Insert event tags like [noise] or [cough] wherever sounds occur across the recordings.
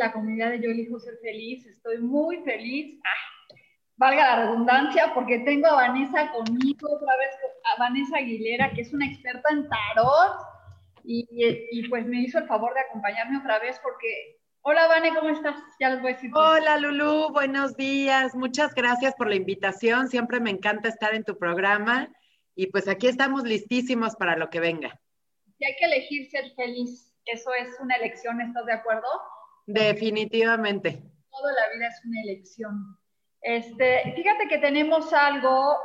La comunidad de Yo elijo ser feliz. Estoy muy feliz. Ah, valga la redundancia, porque tengo a Vanessa conmigo, otra vez a Vanessa Aguilera, que es una experta en tarot. Y, y, pues me hizo el favor de acompañarme otra vez porque... Hola, Vane, ¿cómo estás? Ya les voy a decir. Hola, Lulu, buenos días. Muchas gracias por la invitación. Siempre me encanta estar en tu programa. Y pues aquí estamos listísimos para lo que venga. Y hay que elegir ser feliz. Eso es una elección, ¿estás de acuerdo? Definitivamente. Toda la vida es una elección. Este, fíjate que tenemos algo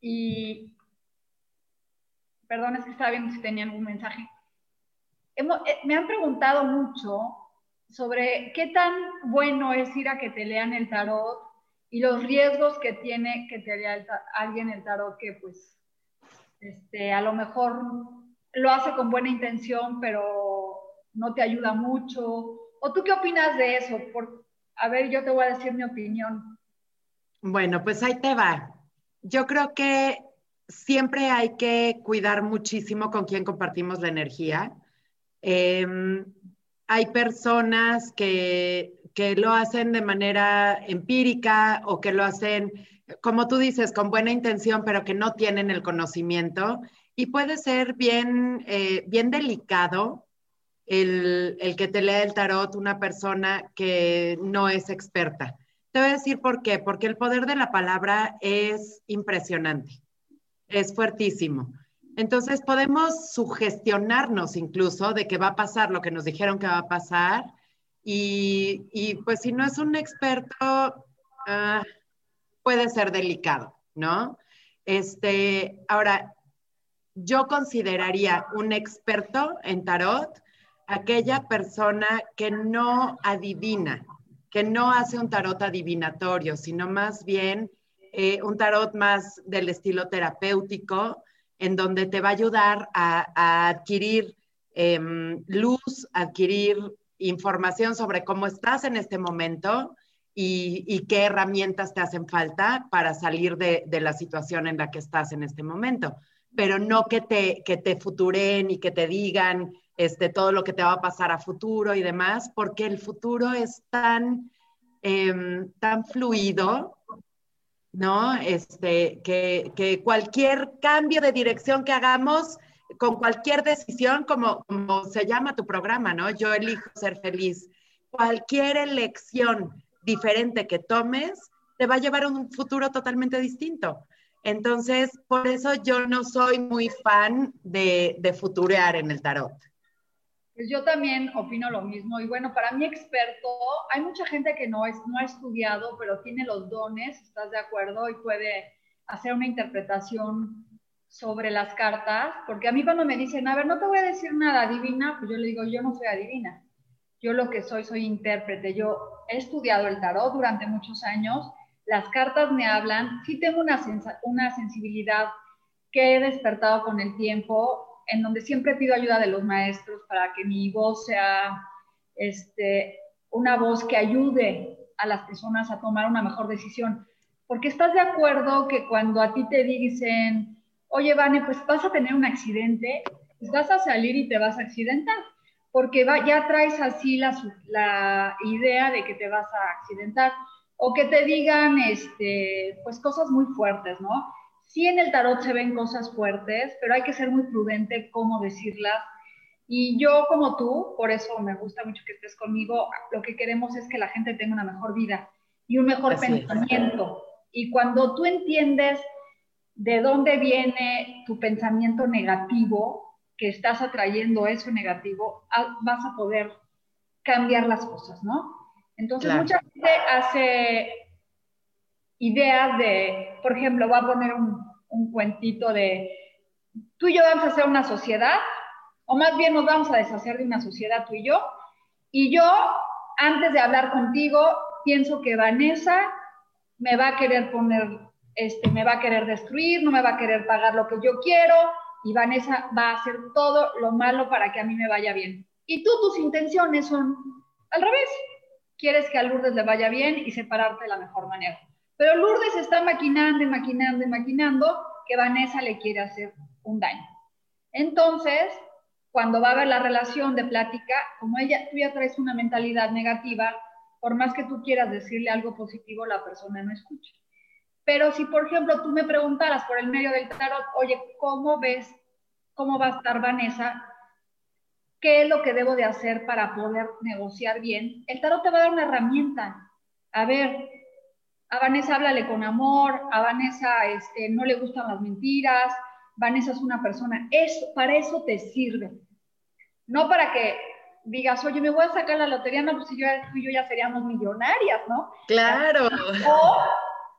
y perdón, es que estaba viendo si tenía algún mensaje. Eh, me han preguntado mucho sobre qué tan bueno es ir a que te lean el tarot y los riesgos que tiene que te lea alguien el tarot que pues este, a lo mejor lo hace con buena intención, pero no te ayuda mucho ¿O tú qué opinas de eso? Por, a ver, yo te voy a decir mi opinión. Bueno, pues ahí te va. Yo creo que siempre hay que cuidar muchísimo con quién compartimos la energía. Em, hay personas que, que, lo hacen de manera empírica o que lo hacen, como tú dices, con buena intención, pero que no tienen el conocimiento. Y puede ser bien, eh, bien delicado el, que te lea el tarot una persona que no es experta. Te voy a decir por qué, porque el poder de la palabra es impresionante, es fuertísimo. Entonces podemos sugestionarnos incluso de que va a pasar lo que nos dijeron que va a pasar y, pues si no es un experto, ah, puede ser delicado, ¿no? Este, ahora, yo consideraría un experto en tarot aquella persona que no adivina, que no hace un tarot adivinatorio, sino más bien eh, un tarot más del estilo terapéutico, en donde te va a ayudar a, adquirir em, luz, adquirir información sobre cómo estás en este momento y, qué herramientas te hacen falta para salir de, de, la situación en la que estás en este momento. Pero no que te, que te futuren y que te digan este, todo lo que te va a pasar a futuro y demás, porque el futuro es tan, em, tan fluido, ¿no? Este, que, cualquier cambio de dirección que hagamos, con cualquier decisión, como, se llama tu programa, ¿no? Yo elijo ser feliz. Cualquier elección diferente que tomes te va a llevar a un futuro totalmente distinto. Entonces, por eso yo no soy muy fan de futurear en el tarot. Pues yo también opino lo mismo. Y bueno, para mí experto, hay mucha gente que no, es, no ha estudiado, pero tiene los dones, ¿estás de acuerdo? Y puede hacer una interpretación sobre las cartas. Porque a mí cuando me dicen, a ver, no te voy a decir nada adivina, pues yo le digo, yo no soy adivina. Yo lo que soy, soy intérprete. Yo he estudiado el tarot durante muchos años. Las cartas me hablan. Sí tengo una, una sensibilidad que he despertado con el tiempo en donde siempre pido ayuda de los maestros para que mi voz sea este, una voz que ayude a las personas a tomar una mejor decisión. Porque estás de acuerdo que cuando a ti te dicen, oye, Vane, pues vas a tener un accidente, pues vas a salir y te vas a accidentar, porque ya traes así la, idea de que te vas a accidentar, o que te digan, este, pues cosas muy fuertes, ¿no? Sí en el tarot se ven cosas fuertes, pero hay que ser muy prudente cómo decirlas. Y yo como tú, por eso me gusta mucho que estés conmigo, lo que queremos es que la gente tenga una mejor vida y un mejor pensamiento. Y cuando tú entiendes de dónde viene tu pensamiento negativo, que estás atrayendo eso negativo, vas a poder cambiar las cosas, ¿no? Entonces mucha gente hace ideas de, por ejemplo, voy a poner un, un cuentito de, tú y yo vamos a hacer una sociedad o más bien nos vamos a deshacer de una sociedad tú y yo. Y yo, antes de hablar contigo, pienso que Vanessa me va a querer poner, este, me va a querer destruir, no me va a querer pagar lo que yo quiero, y Vanessa va a hacer todo lo malo para que a mí me vaya bien. Y tú, tus intenciones son al revés. Quieres que a Lourdes le vaya bien y separarte de la mejor manera. Pero Lourdes está maquinando y maquinando y maquinando que Vanessa le quiere hacer un daño. Entonces, cuando va a haber la relación de plática, como ella, tú ya traes una mentalidad negativa, por más que tú quieras decirle algo positivo, la persona no escucha. Pero si, por ejemplo, tú me preguntaras por el medio del tarot, oye, ¿cómo ves, cómo va a estar Vanessa? ¿Qué es lo que debo de hacer para poder negociar bien? El tarot te va a dar una herramienta. A ver, a Vanessa háblale con amor, a Vanessa este, no le gustan las mentiras, Vanessa es una persona, es, para eso te sirve. No para que digas, oye, me voy a sacar la lotería, no, pues si yo, tú y yo ya seríamos millonarias, ¿no? Claro. O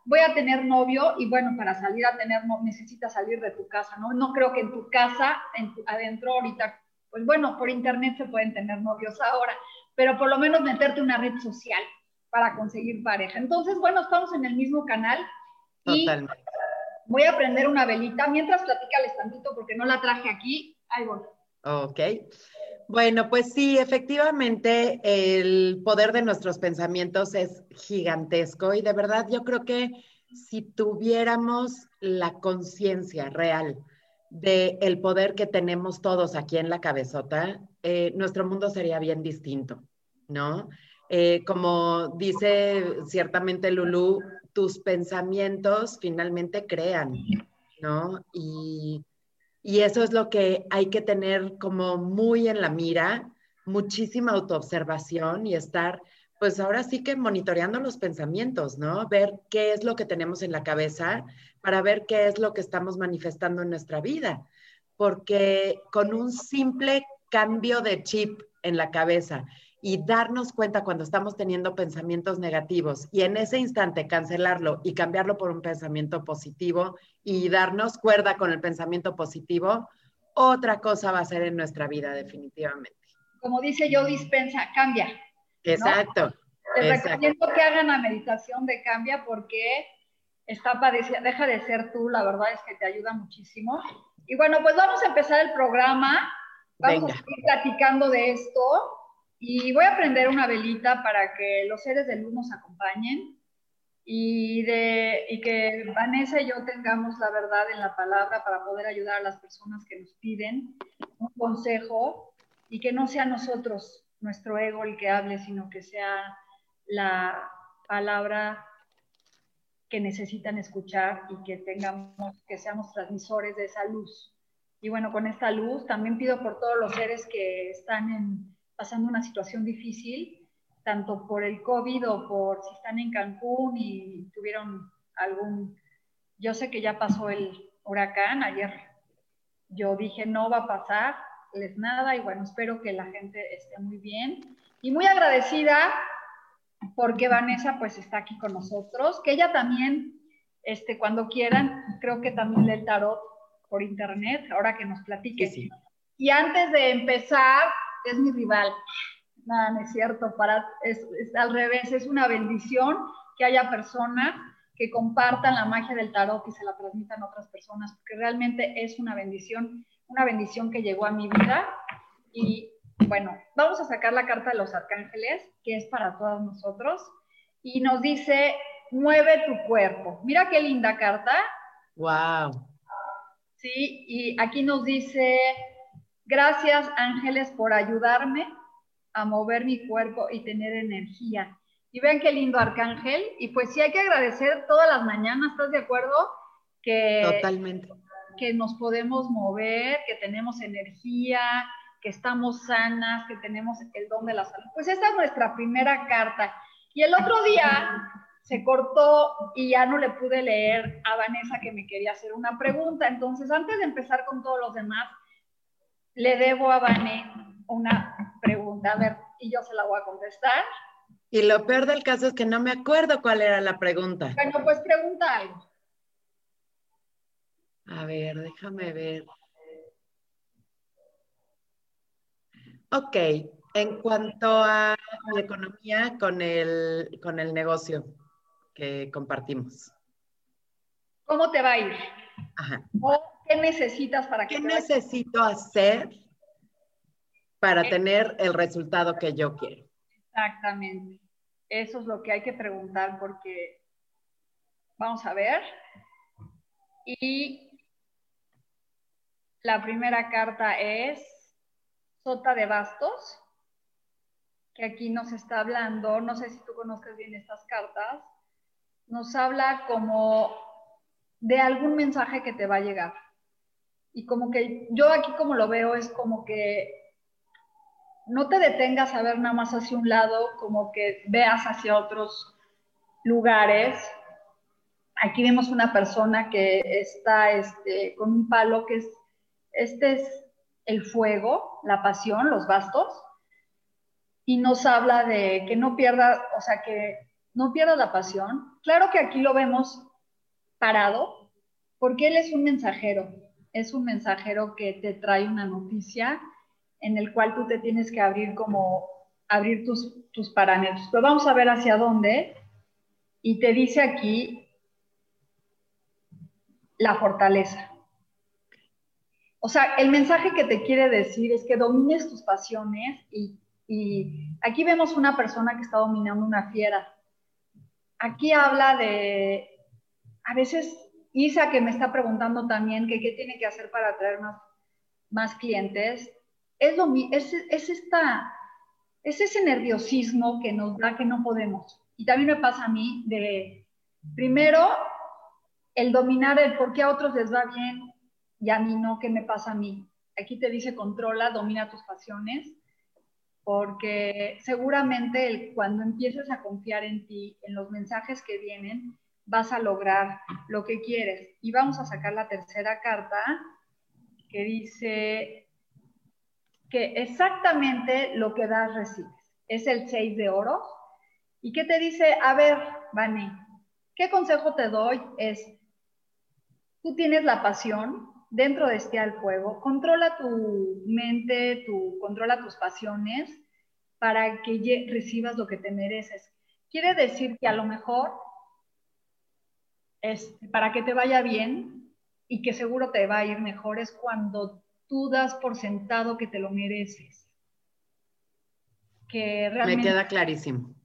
voy a tener novio y bueno, para salir a tener novio necesitas salir de tu casa, ¿no? No creo que en tu casa, en adentro ahorita, pues bueno, por internet se pueden tener novios ahora, pero por lo menos meterte una red social para conseguir pareja. Entonces, bueno, estamos en el mismo canal. Totalmente. Voy a prender una velita mientras platícales tantito porque no la traje aquí. Ahí voy. Ok. Bueno, pues sí, efectivamente el poder de nuestros pensamientos es gigantesco y de verdad yo creo que si tuviéramos la conciencia real del el poder que tenemos todos aquí en la cabezota, eh, nuestro mundo sería bien distinto, ¿no? Eh, como dice ciertamente Lulu, tus pensamientos finalmente crean, ¿no? Y, eso es lo que hay que tener como muy en la mira, muchísima autoobservación y estar, pues ahora sí que monitoreando los pensamientos, ¿no? Ver qué es lo que tenemos en la cabeza para ver qué es lo que estamos manifestando en nuestra vida. Porque con un simple cambio de chip en la cabeza y darnos cuenta cuando estamos teniendo pensamientos negativos y en ese instante cancelarlo y cambiarlo por un pensamiento positivo y darnos cuerda con el pensamiento positivo, otra cosa va a ser en nuestra vida definitivamente. Como dice yo, dispensa, cambia. Exacto. Les recomiendo que hagan la meditación de cambia porque está padeciendo, deja de ser tú, la verdad es que te ayuda muchísimo. Y bueno, pues vamos a empezar el programa. Vamos a seguir platicando de esto. Y voy a prender una velita para que los seres de luz nos acompañen y, de, y que Vanessa y yo tengamos la verdad en la palabra para poder ayudar a las personas que nos piden un consejo y que no sea nosotros, nuestro ego, el que hable, sino que sea la palabra que necesitan escuchar y que tengamos, que seamos transmisores de esa luz. Y bueno, con esta luz también pido por todos los seres que están en pasando una situación difícil, tanto por el COVID o por si están en Cancún y tuvieron algún, yo sé que ya pasó el huracán, ayer yo dije no va a pasar, les nada y bueno, espero que la gente esté muy bien y muy agradecida porque Vanessa pues está aquí con nosotros, que ella también, este, cuando quieran, creo que también lee el tarot por internet, ahora que nos platique. Y antes de empezar, es mi rival. Nada, no es cierto, para, es, al revés, es una bendición que haya personas que compartan la magia del tarot y se la transmitan a otras personas, porque realmente es una bendición, una bendición que llegó a mi vida. Y bueno, vamos a sacar la carta de los arcángeles, que es para todos nosotros, y nos dice, mueve tu cuerpo. Mira qué linda carta. Wow. Sí, y aquí nos dice, Gracias, ángeles, por ayudarme a mover mi cuerpo y tener energía. Y vean qué lindo arcángel. Y pues sí hay que agradecer todas las mañanas, ¿estás de acuerdo? Que, Totalmente. Que nos podemos mover, que tenemos energía, que estamos sanas, que tenemos el don de la salud. Pues esta es nuestra primera carta. Y el otro día se cortó y ya no le pude leer a Vanessa que me quería hacer una pregunta. Entonces, antes de empezar con todos los demás, le debo a Vane una pregunta. A ver, y yo se la voy a contestar. Y lo peor del caso es que no me acuerdo cuál era la pregunta. Bueno, pues pregunta algo. A ver, déjame ver. Ok, en cuanto a la economía con el, con el negocio que compartimos. ¿Cómo te va a ir? Ajá. ¿O qué necesitas para que ¿Qué necesito hacer para tener el resultado que yo quiero? Exactamente. Eso es lo que hay que preguntar porque vamos a ver. Y la primera carta es Sota de Bastos, que aquí nos está hablando, no sé si tú conozcas bien estas cartas, nos habla como de algún mensaje que te va a llegar. Y como que yo aquí como lo veo es como que no te detengas a ver nada más hacia un lado, como que veas hacia otros lugares. Aquí vemos una persona que está este, con un palo que es, este es el fuego, la pasión, los bastos, y nos habla de que no pierda, o sea, que no pierda la pasión. Claro que aquí lo vemos parado, porque él es un mensajero, es un mensajero que te trae una noticia en el cual tú te tienes que abrir como, abrir tus, tus parámetros. Pero vamos a ver hacia dónde. Y te dice aquí la fortaleza. O sea, el mensaje que te quiere decir es que domines tus pasiones y, y aquí vemos una persona que está dominando una fiera. Aquí habla de, a veces, Isa que me está preguntando también qué tiene que hacer para atraer más, más clientes, es, lo, es, es, esta, es ese nerviosismo que nos da que no podemos. Y también me pasa a mí de, primero, el dominar el por qué a otros les va bien y a mí no, ¿qué me pasa a mí? Aquí te dice controla, domina tus pasiones, porque seguramente el, cuando empieces a confiar en ti, en los mensajes que vienen, vas a lograr lo que quieres. Y vamos a sacar la tercera carta que dice que exactamente lo que das recibes. Es el 6 de oro. ¿Y qué te dice? A ver, Vani, ¿qué consejo te doy? Es, tú tienes la pasión, dentro de este al fuego, controla tu mente, tu, controla tus pasiones para que recibas lo que te mereces. Quiere decir que a lo mejor, es, para que te vaya bien y que seguro te va a ir mejor, es cuando tú das por sentado que te lo mereces. Que realmente, Me queda clarísimo.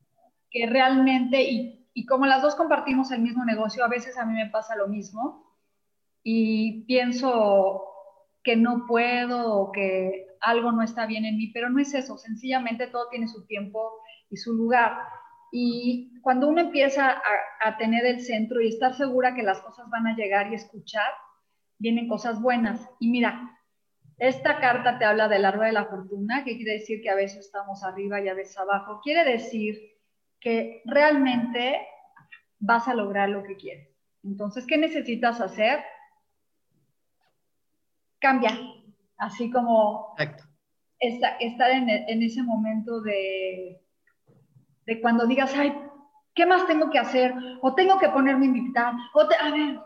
Que realmente, y, y, como las dos compartimos el mismo negocio, a veces a mí me pasa lo mismo y pienso que no puedo o que algo no está bien en mí, pero no es eso, sencillamente todo tiene su tiempo y su lugar. Y cuando uno empieza a, a tener el centro y estar segura que las cosas van a llegar y escuchar, vienen cosas buenas. Y mira, esta carta te habla del árbol de la fortuna, que quiere decir que a veces estamos arriba y a veces abajo. Quiere decir que realmente vas a lograr lo que quieres. Entonces, ¿qué necesitas hacer? Cambia. Así como esta, estar en, en, ese momento de, de cuando digas, ay, ¿qué más tengo que hacer? O tengo que ponerme a invitar. O te, a ver,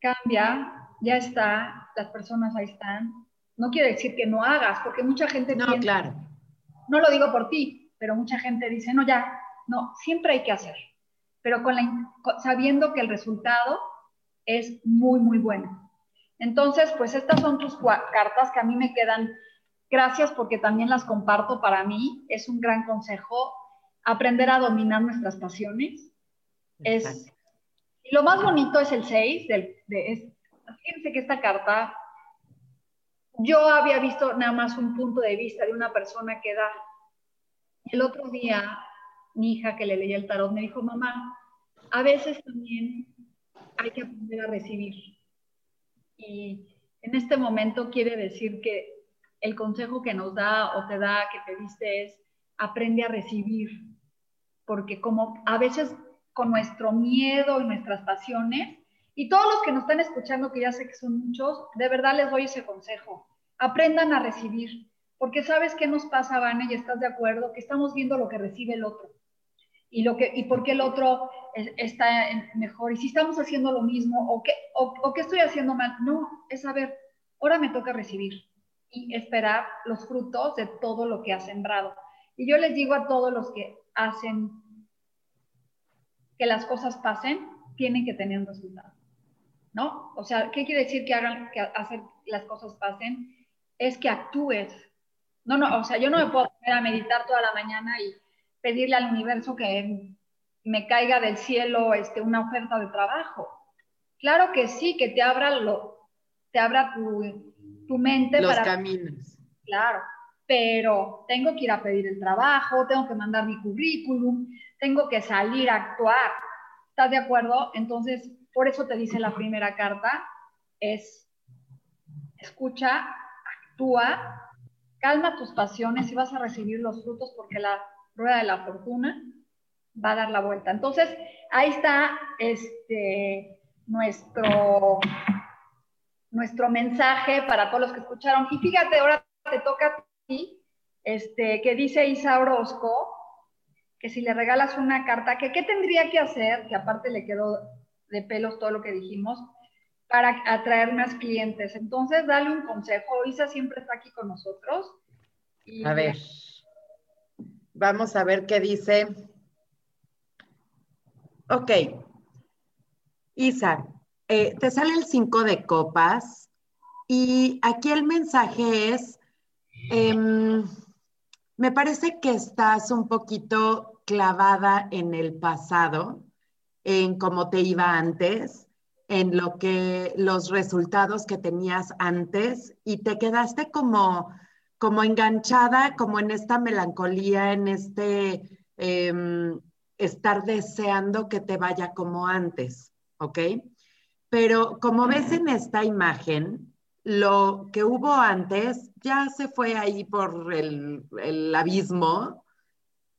cambia, ya está, las personas ahí están. No quiere decir que no hagas, porque mucha gente no, piensa, claro. no lo digo por ti, pero mucha gente dice, no, ya, no, siempre hay que hacer, pero con la, sabiendo que el resultado es muy, muy bueno. Entonces, pues estas son tus cartas que a mí me quedan. Gracias porque también las comparto para mí. Es un gran consejo aprender a dominar nuestras pasiones. Es, y lo más bonito es el 6. Del, de, es, fíjense que esta carta, yo había visto nada más un punto de vista de una persona que da. El otro día, mi hija que le leía el tarot me dijo, mamá, a veces también hay que aprender a recibir. Y en este momento quiere decir que el consejo que nos da o te da, que te diste es, aprende a recibir, porque como a veces con nuestro miedo y nuestras pasiones, y todos los que nos están escuchando, que ya sé que son muchos, de verdad les doy ese consejo, aprendan a recibir, porque sabes qué nos pasa, Vane, y estás de acuerdo, que estamos viendo lo que recibe el otro. Y, lo que, y por qué el otro está mejor, y si estamos haciendo lo mismo, o qué, o, qué estoy haciendo mal. No, es saber, ahora me toca recibir y esperar los frutos de todo lo que ha sembrado. Y yo les digo a todos los que hacen que las cosas pasen, tienen que tener un resultado. ¿No? O sea, ¿qué quiere decir que hagan, que hacer las cosas pasen? Es que actúes. No, no, o sea, yo no me puedo poner a meditar toda la mañana y pedirle al universo que me caiga del cielo este, una oferta de trabajo. Claro que sí, que te abra, lo, te abra tu, tu mente. Los caminos. Claro, pero tengo que ir a pedir el trabajo, tengo que mandar mi currículum, tengo que salir a actuar. ¿Estás de acuerdo? Entonces, por eso te dice la primera carta, es escucha, actúa, calma tus pasiones y vas a recibir los frutos porque la rueda de la fortuna va a dar la vuelta. Entonces, ahí está este, nuestro, nuestro mensaje para todos los que escucharon. Y fíjate, ahora te toca a ti, este, que dice Isa Orozco, que si le regalas una carta, que qué tendría que hacer, que aparte le quedó de pelos todo lo que dijimos, para atraer más clientes. Entonces, dale un consejo. Isa siempre está aquí con nosotros. a ver. Vamos a ver qué dice. Ok. Isa, eh, te sale el 5 de copas y aquí el mensaje es, em, me parece que estás un poquito clavada en el pasado, en cómo te iba antes, en lo que los resultados que tenías antes y te quedaste como como enganchada, como en esta melancolía, en este em, estar deseando que te vaya como antes, ¿ok? Pero como ves en esta imagen, lo que hubo antes ya se fue ahí por el, abismo,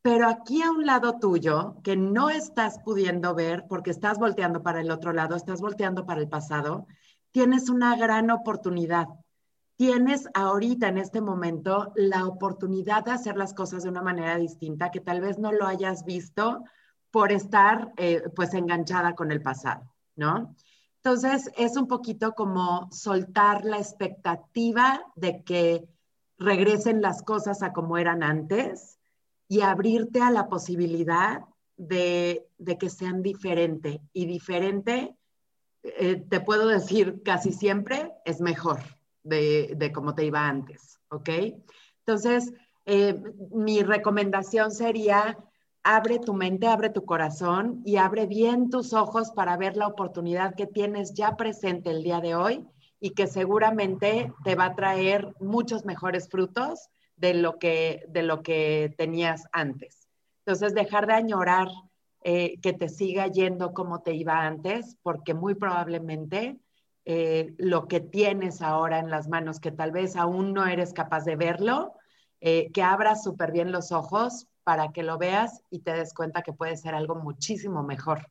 pero aquí a un lado tuyo, que no estás pudiendo ver porque estás volteando para el otro lado, estás volteando para el pasado, tienes una gran oportunidad tienes ahorita en este momento la oportunidad de hacer las cosas de una manera distinta que tal vez no lo hayas visto por estar eh, pues enganchada con el pasado, ¿no? Entonces es un poquito como soltar la expectativa de que regresen las cosas a como eran antes y abrirte a la posibilidad de, que sean diferente. Y diferente, eh, te puedo decir casi siempre, es mejor de, cómo te iba antes, ¿ok? Entonces, eh, mi recomendación sería, abre tu mente, abre tu corazón y abre bien tus ojos para ver la oportunidad que tienes ya presente el día de hoy y que seguramente te va a traer muchos mejores frutos de lo que, de lo que tenías antes. Entonces, dejar de añorar eh, que te siga yendo como te iba antes, porque muy probablemente eh, lo que tienes ahora en las manos, que tal vez aún no eres capaz de verlo, eh, que abras súper bien los ojos para que lo veas y te des cuenta que puede ser algo muchísimo mejor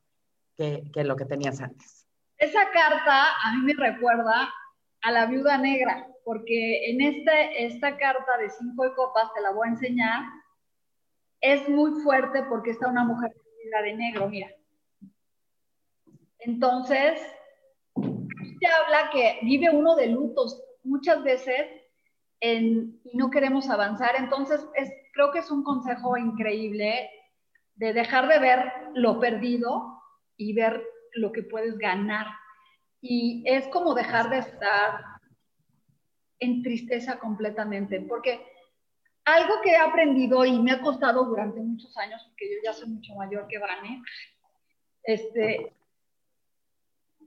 que, lo que tenías antes. Esa carta a mí me recuerda a la viuda negra, porque en este, esta carta de cinco de copas, te la voy a enseñar, es muy fuerte porque está una mujer de negro, mira. Entonces, te habla que vive uno de lutos muchas veces y no queremos avanzar. Entonces, es, creo que es un consejo increíble de dejar de ver lo perdido y ver lo que puedes ganar. Y es como dejar de estar en tristeza completamente, porque algo que he aprendido y me ha costado durante muchos años, porque yo ya soy mucho mayor que Vane, este,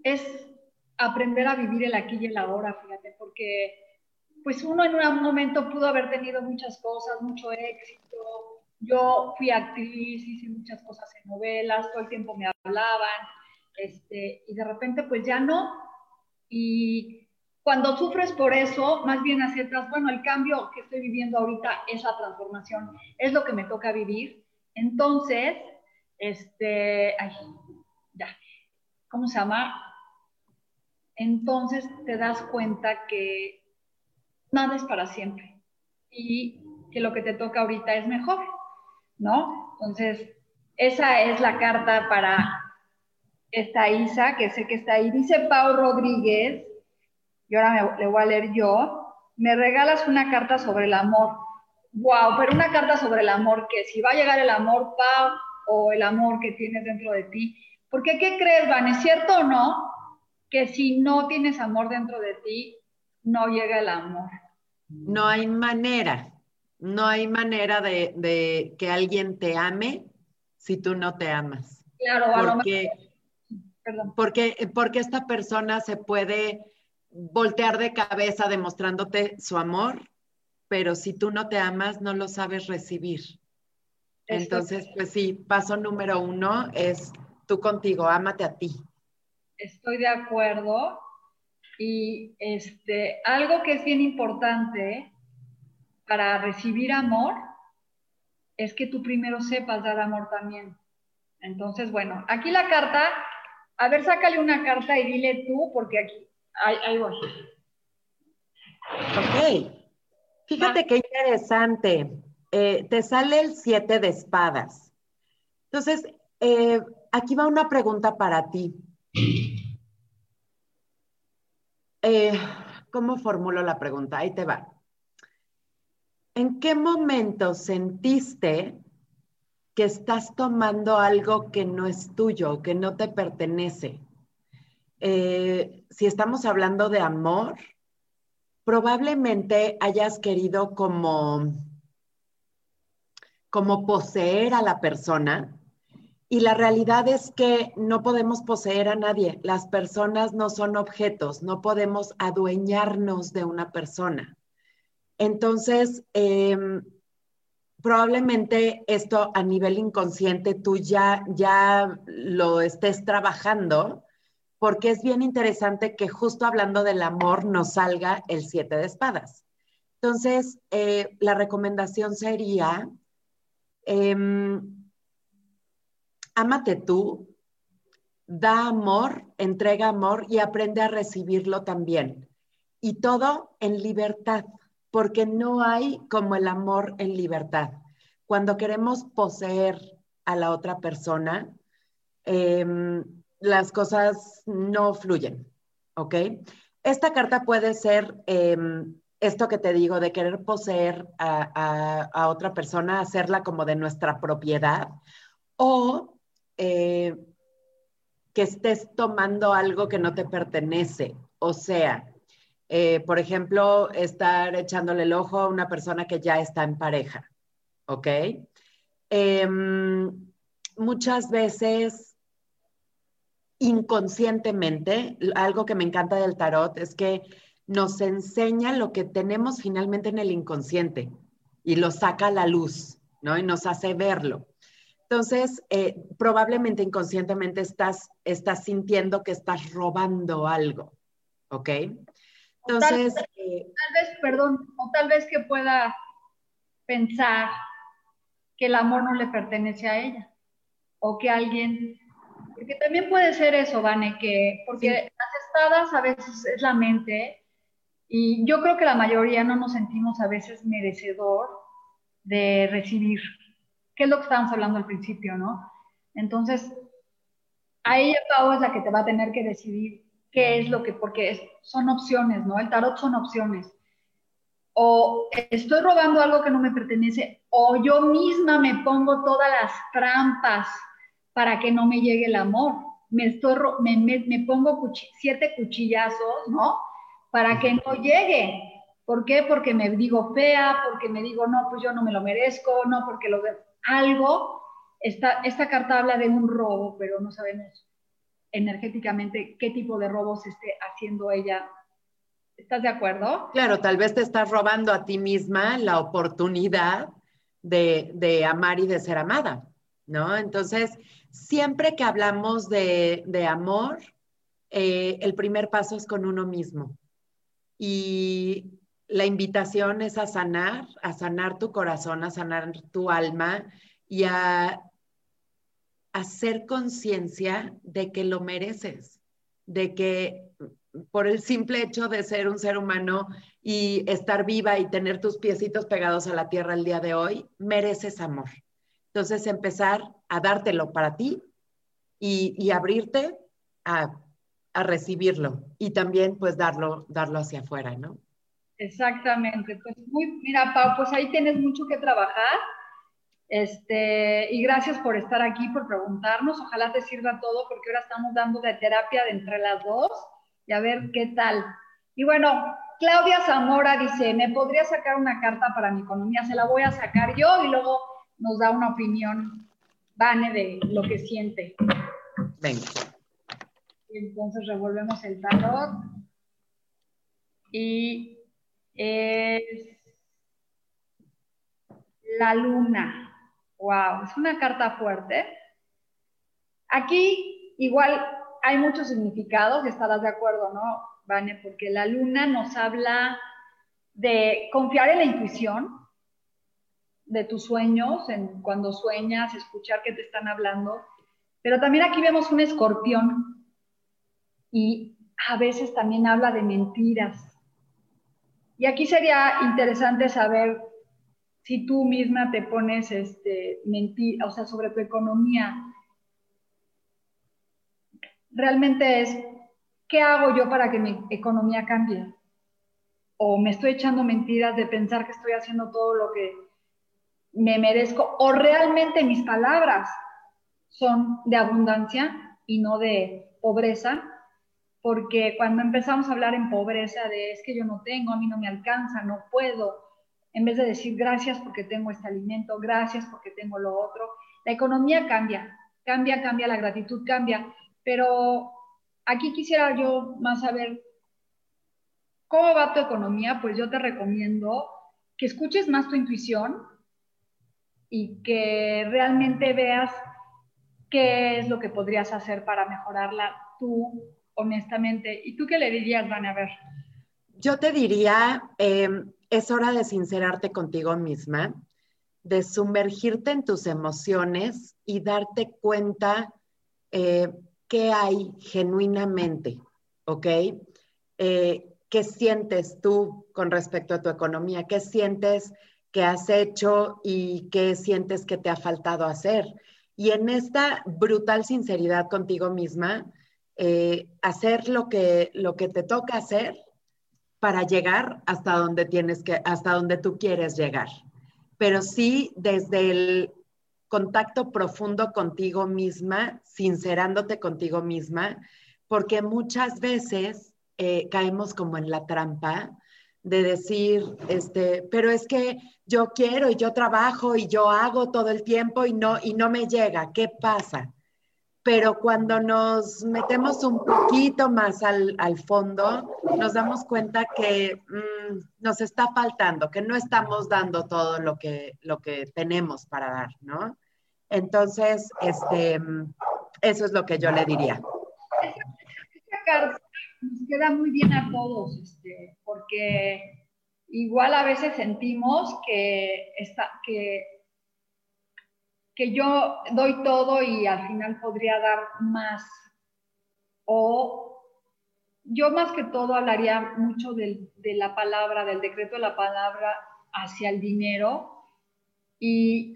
es aprender a vivir el aquí y el ahora, fíjate, porque pues uno en un momento pudo haber tenido muchas cosas, mucho éxito. Yo fui actriz, hice muchas cosas en novelas, todo el tiempo me hablaban, este, y de repente pues ya no. Y Cuando sufres por eso, más bien aceptas, bueno, el cambio que estoy viviendo ahorita es la transformación, es lo que me toca vivir. Entonces, este, ay, ya, ¿cómo se llama? Entonces te das cuenta que nada es para siempre y que lo que te toca ahorita es mejor, ¿no? Entonces, esa es la carta para esta Isa, que sé que está ahí. Dice Pau Rodríguez, y ahora me, le voy a leer yo, me regalas una carta sobre el amor. Wow, pero una carta sobre el amor, que si va a llegar el amor, Pau, o el amor que tienes dentro de ti. Porque, ¿qué crees, Van? ¿Es cierto o no? Que si no tienes amor dentro de ti, no llega el amor. No hay manera, no hay manera de, de que alguien te ame si tú no te amas. Claro, porque, porque, porque esta persona se puede voltear de cabeza demostrándote su amor, pero si tú no te amas, no lo sabes recibir. Entonces, pues sí, paso número uno es tú contigo, ámate a ti. Estoy de acuerdo. Y este, algo que es bien importante para recibir amor es que tú primero sepas dar amor también. Entonces, bueno, aquí la carta, a ver, sácale una carta y dile tú, porque aquí, ahí, voy. Ok. Fíjate qué interesante. Eh, te sale el siete de espadas. Entonces, eh, aquí va una pregunta para ti. Eh, ¿Cómo formulo la pregunta? Ahí te va. ¿En qué momento sentiste que estás tomando algo que no es tuyo, que no te pertenece? Eh, si estamos hablando de amor, probablemente hayas querido como, como poseer a la persona. Y la realidad es que no podemos poseer a nadie. Las personas no son objetos, no podemos adueñarnos de una persona. Entonces, em, probablemente esto a nivel inconsciente tú ya, ya lo estés trabajando, porque es bien interesante que justo hablando del amor nos salga el siete de espadas. Entonces, eh, la recomendación sería, em, ámate tú, da amor, entrega amor y aprende a recibirlo también. Y todo en libertad porque no hay como el amor en libertad. Cuando queremos poseer a la otra persona, em, las cosas no fluyen, ¿ok? Esta carta puede ser em, esto que te digo, de querer poseer a, otra persona, hacerla como de nuestra propiedad, o eh, que estés tomando algo que no te pertenece. O sea, eh, por ejemplo, estar echándole el ojo a una persona que ya está en pareja, ¿ok? Em, muchas veces, inconscientemente, algo que me encanta del tarot es que nos enseña lo que tenemos finalmente en el inconsciente y lo saca a la luz, ¿no? Y nos hace verlo. Entonces, eh, probablemente inconscientemente estás, estás sintiendo que estás robando algo, ¿ok? Entonces, eh, tal, vez, perdón, o tal vez que pueda pensar que el amor no le pertenece a ella, o que alguien, porque también puede ser eso, Vane, que, porque las estadas a veces es la mente, y yo creo que la mayoría no nos sentimos a veces merecedor de recibir, que es lo que estábamos hablando al principio, ¿no? Entonces, a ella, Pau, es la que te va a tener que decidir qué es lo que, porque son opciones, ¿no? El tarot son opciones. O estoy robando algo que no me pertenece, o yo misma me pongo todas las trampas para que no me llegue el amor. Me, estoy, me, me, pongo siete cuchillazos, ¿no? Para que no llegue. ¿Por qué? Porque me digo fea, porque me digo, no, pues yo no me lo merezco, no, porque lo de algo. Esta, esta carta habla de un robo, pero no sabemos energéticamente qué tipo de robos esté haciendo ella. ¿Estás de acuerdo? Claro, tal vez te estás robando a ti misma la oportunidad de, amar y de ser amada, ¿no? Entonces, siempre que hablamos de, amor, eh, el primer paso es con uno mismo. y la invitación es a sanar, a sanar tu corazón, a sanar tu alma y a hacer conciencia de que lo mereces, de que por el simple hecho de ser un ser humano y estar viva y tener tus piecitos pegados a la tierra el día de hoy, mereces amor. Entonces empezar a dártelo para ti y, abrirte a, a, recibirlo y también pues darlo, darlo hacia afuera, ¿no? Exactamente. Pues muy, mira, Pau, pues ahí tienes mucho que trabajar. Este, y gracias por estar aquí, por preguntarnos. Ojalá te sirva todo, porque ahora estamos dando de terapia de entre las dos y a ver qué tal. Y bueno, Claudia Zamora dice, ¿me podría sacar una carta para mi economía? Se la voy a sacar yo y luego nos da una opinión, Vane, de lo que siente. Venga. Y entonces revolvemos el tarot. Y es la luna. Wow, es una carta fuerte. Aquí igual hay muchos significados, estarás de acuerdo, ¿no, Vane? Porque la luna nos habla de confiar en la intuición, de tus sueños, en cuando sueñas, escuchar que te están hablando. Pero también aquí vemos un escorpión y a veces también habla de mentiras, y aquí sería interesante saber si tú misma te pones este, mentir, o sea, sobre tu economía. Realmente es, ¿qué hago yo para que mi economía cambie? O me estoy echando mentiras de pensar que estoy haciendo todo lo que me merezco, o realmente mis palabras son de abundancia y no de pobreza, porque cuando empezamos a hablar en pobreza de es que yo no tengo, a mí no me alcanza, no puedo, en vez de decir gracias porque tengo este alimento, gracias porque tengo lo otro, la economía cambia, cambia, cambia, la gratitud cambia, pero aquí quisiera yo más saber cómo va tu economía, pues yo te recomiendo que escuches más tu intuición y que realmente veas qué es lo que podrías hacer para mejorarla tú honestamente. ¿Y tú qué le dirías, Van a ver? Yo te diría, em, es hora de sincerarte contigo misma, de sumergirte en tus emociones y darte cuenta eh, qué hay genuinamente, ¿ok? Eh, ¿Qué sientes tú con respecto a tu economía? ¿Qué sientes que has hecho y qué sientes que te ha faltado hacer? Y en esta brutal sinceridad contigo misma, eh, hacer lo que, lo que te toca hacer para llegar hasta donde tienes que, hasta donde tú quieres llegar. Pero sí desde el contacto profundo contigo misma, sincerándote contigo misma, porque muchas veces eh, caemos como en la trampa de decir, este, pero es que yo quiero y yo trabajo y yo hago todo el tiempo y no, y no me llega. ¿Qué pasa? Pero cuando nos metemos un poquito más al, fondo, nos damos cuenta que mm, nos está faltando, que no estamos dando todo lo que, lo que tenemos para dar, ¿no? Entonces, este, eso es lo que yo le diría. Esta carta nos queda muy bien a todos, este, porque igual a veces sentimos que, está, que que yo doy todo y al final podría dar más. O yo más que todo hablaría mucho de, la palabra, del decreto de la palabra hacia el dinero. ¿Y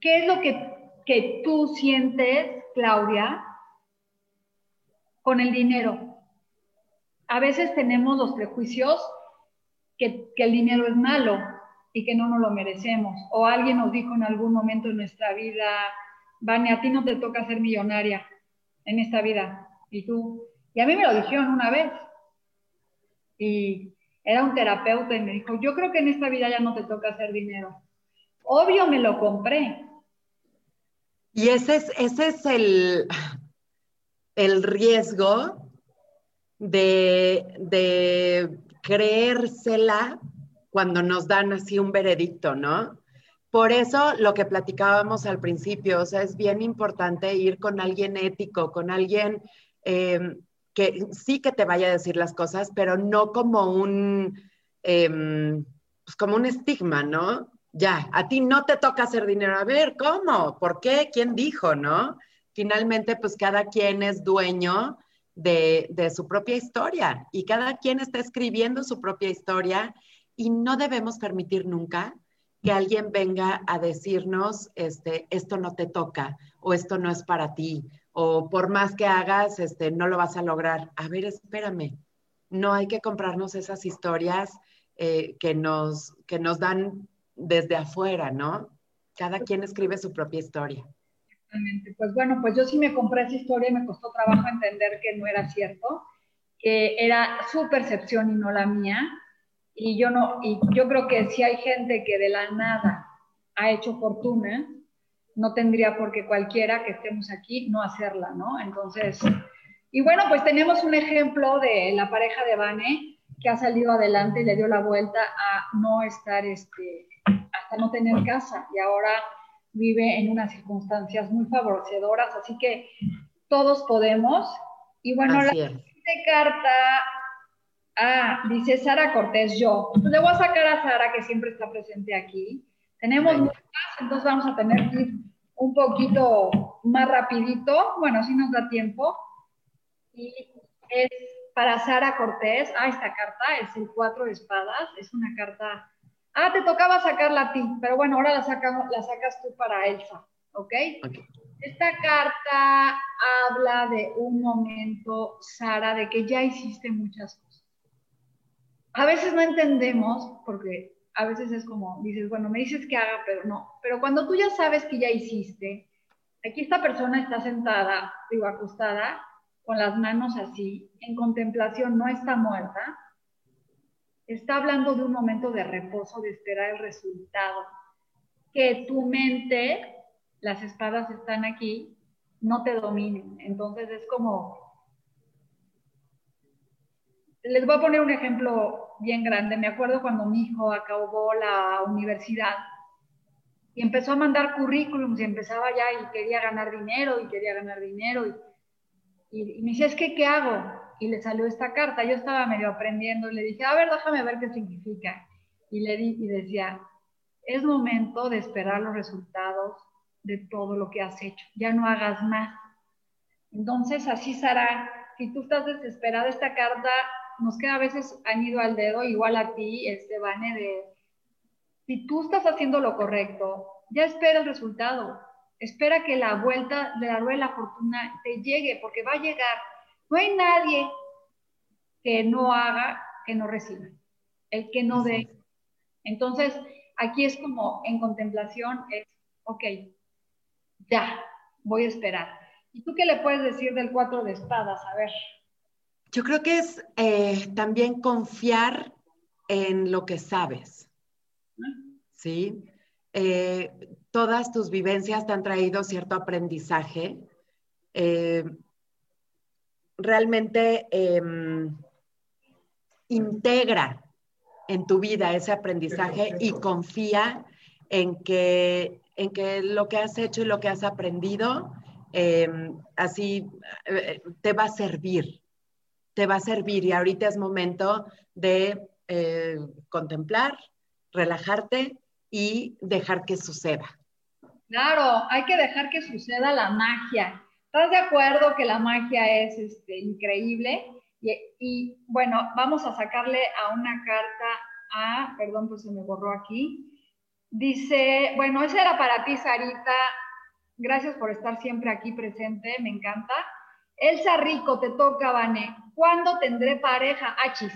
qué es lo que, tú sientes, Claudia, con el dinero? A veces tenemos los prejuicios que, que el dinero es malo, y que no nos lo merecemos. O alguien nos dijo en algún momento en nuestra vida, Vane, a ti no te toca ser millonaria en esta vida, y tú. Y a mí me lo dijeron una vez. Y era un terapeuta y me dijo, yo creo que en esta vida ya no te toca hacer dinero. Obvio me lo compré. Y ese es, ese es el, el riesgo de, de creérsela cuando nos dan así un veredicto, ¿no? Por eso lo que platicábamos al principio, o sea, es bien importante ir con alguien ético, con alguien eh, que sí que te vaya a decir las cosas, pero no como un, em, pues como un estigma, ¿no? Ya, a ti no te toca hacer dinero. A ver, ¿cómo? ¿Por qué? ¿Quién dijo, no? Finalmente, pues cada quien es dueño de, de su propia historia y cada quien está escribiendo su propia historia y no debemos permitir nunca que alguien venga a decirnos, este, esto no te toca o esto no es para ti o por más que hagas, este, no lo vas a lograr. A ver, espérame, no hay que comprarnos esas historias eh, que, nos, que nos dan desde afuera, ¿no? Cada quien escribe su propia historia. Exactamente. Pues bueno, pues yo sí me compré esa historia y me costó trabajo entender que no era cierto, que era su percepción y no la mía y yo no, y yo creo que si hay gente que de la nada ha hecho fortuna, no tendría por qué cualquiera que estemos aquí no hacerla, ¿no? Entonces, y bueno, pues tenemos un ejemplo de la pareja de Vane que ha salido adelante y le dio la vuelta a no estar, este, hasta no tener casa y ahora vive en unas circunstancias muy favorecedoras, así que todos podemos. Y bueno, la carta Ah, dice Sara Cortés, yo. le voy a sacar a Sara, que siempre está presente aquí. Tenemos muchas, entonces vamos a tener que ir un poquito más rapidito. Bueno, si nos da tiempo. Y es para Sara Cortés. Ah, esta carta es el cuatro de espadas. Es una carta... Ah, te tocaba sacarla a ti, pero bueno, ahora la sacas tú para Elsa, ¿ok? Esta carta habla de un momento, Sara, de que ya hiciste muchas cosas a veces no entendemos, porque a veces es como, dices, bueno, me dices que haga, pero no. Pero cuando tú ya sabes que ya hiciste, aquí esta persona está sentada, digo, acostada, con las manos así, en contemplación, no está muerta, está hablando de un momento de reposo, de esperar el resultado. Que tu mente, las espadas están aquí, no te dominen. Entonces es como, les voy a poner un ejemplo bien grande. Me acuerdo cuando mi hijo acabó la universidad y empezó a mandar currículums y empezaba ya y quería ganar dinero y quería ganar dinero. Y, me decía, es que, ¿qué hago? Y le salió esta carta. Yo estaba medio aprendiendo y le dije, a ver, déjame ver qué significa. Y le di y decía, es momento de esperar los resultados de todo lo que has hecho. Ya no hagas más. Entonces, así será. Si tú estás desesperada, esta carta nos queda a veces ido al dedo, igual a ti, Estebane, de si tú estás haciendo lo correcto, ya espera el resultado. Espera que la vuelta de la rueda de la fortuna te llegue, porque va a llegar. No hay nadie que no haga, que no reciba. El que no dé. Entonces, aquí es como en contemplación, es, ok, ya, voy a esperar. ¿Y tú qué le puedes decir del cuatro de espadas? A ver. Yo creo que es eh, también confiar en lo que sabes, ¿sí? Eh, todas tus vivencias te han traído cierto aprendizaje. Eh, realmente em, integra en tu vida ese aprendizaje y confía en que, en que lo que has hecho y lo que has aprendido em, así te va a servir te va a servir y ahorita es momento de eh, contemplar, relajarte y dejar que suceda. Claro, hay que dejar que suceda la magia. ¿Estás de acuerdo que la magia es este, increíble? Y, bueno, vamos a sacarle a una carta a, perdón, pues se me borró aquí. Dice, bueno, esa era para ti, Sarita. Gracias por estar siempre aquí presente, me encanta. Elsa Rico, te toca, Vane. ¿Cuándo tendré pareja? Achis.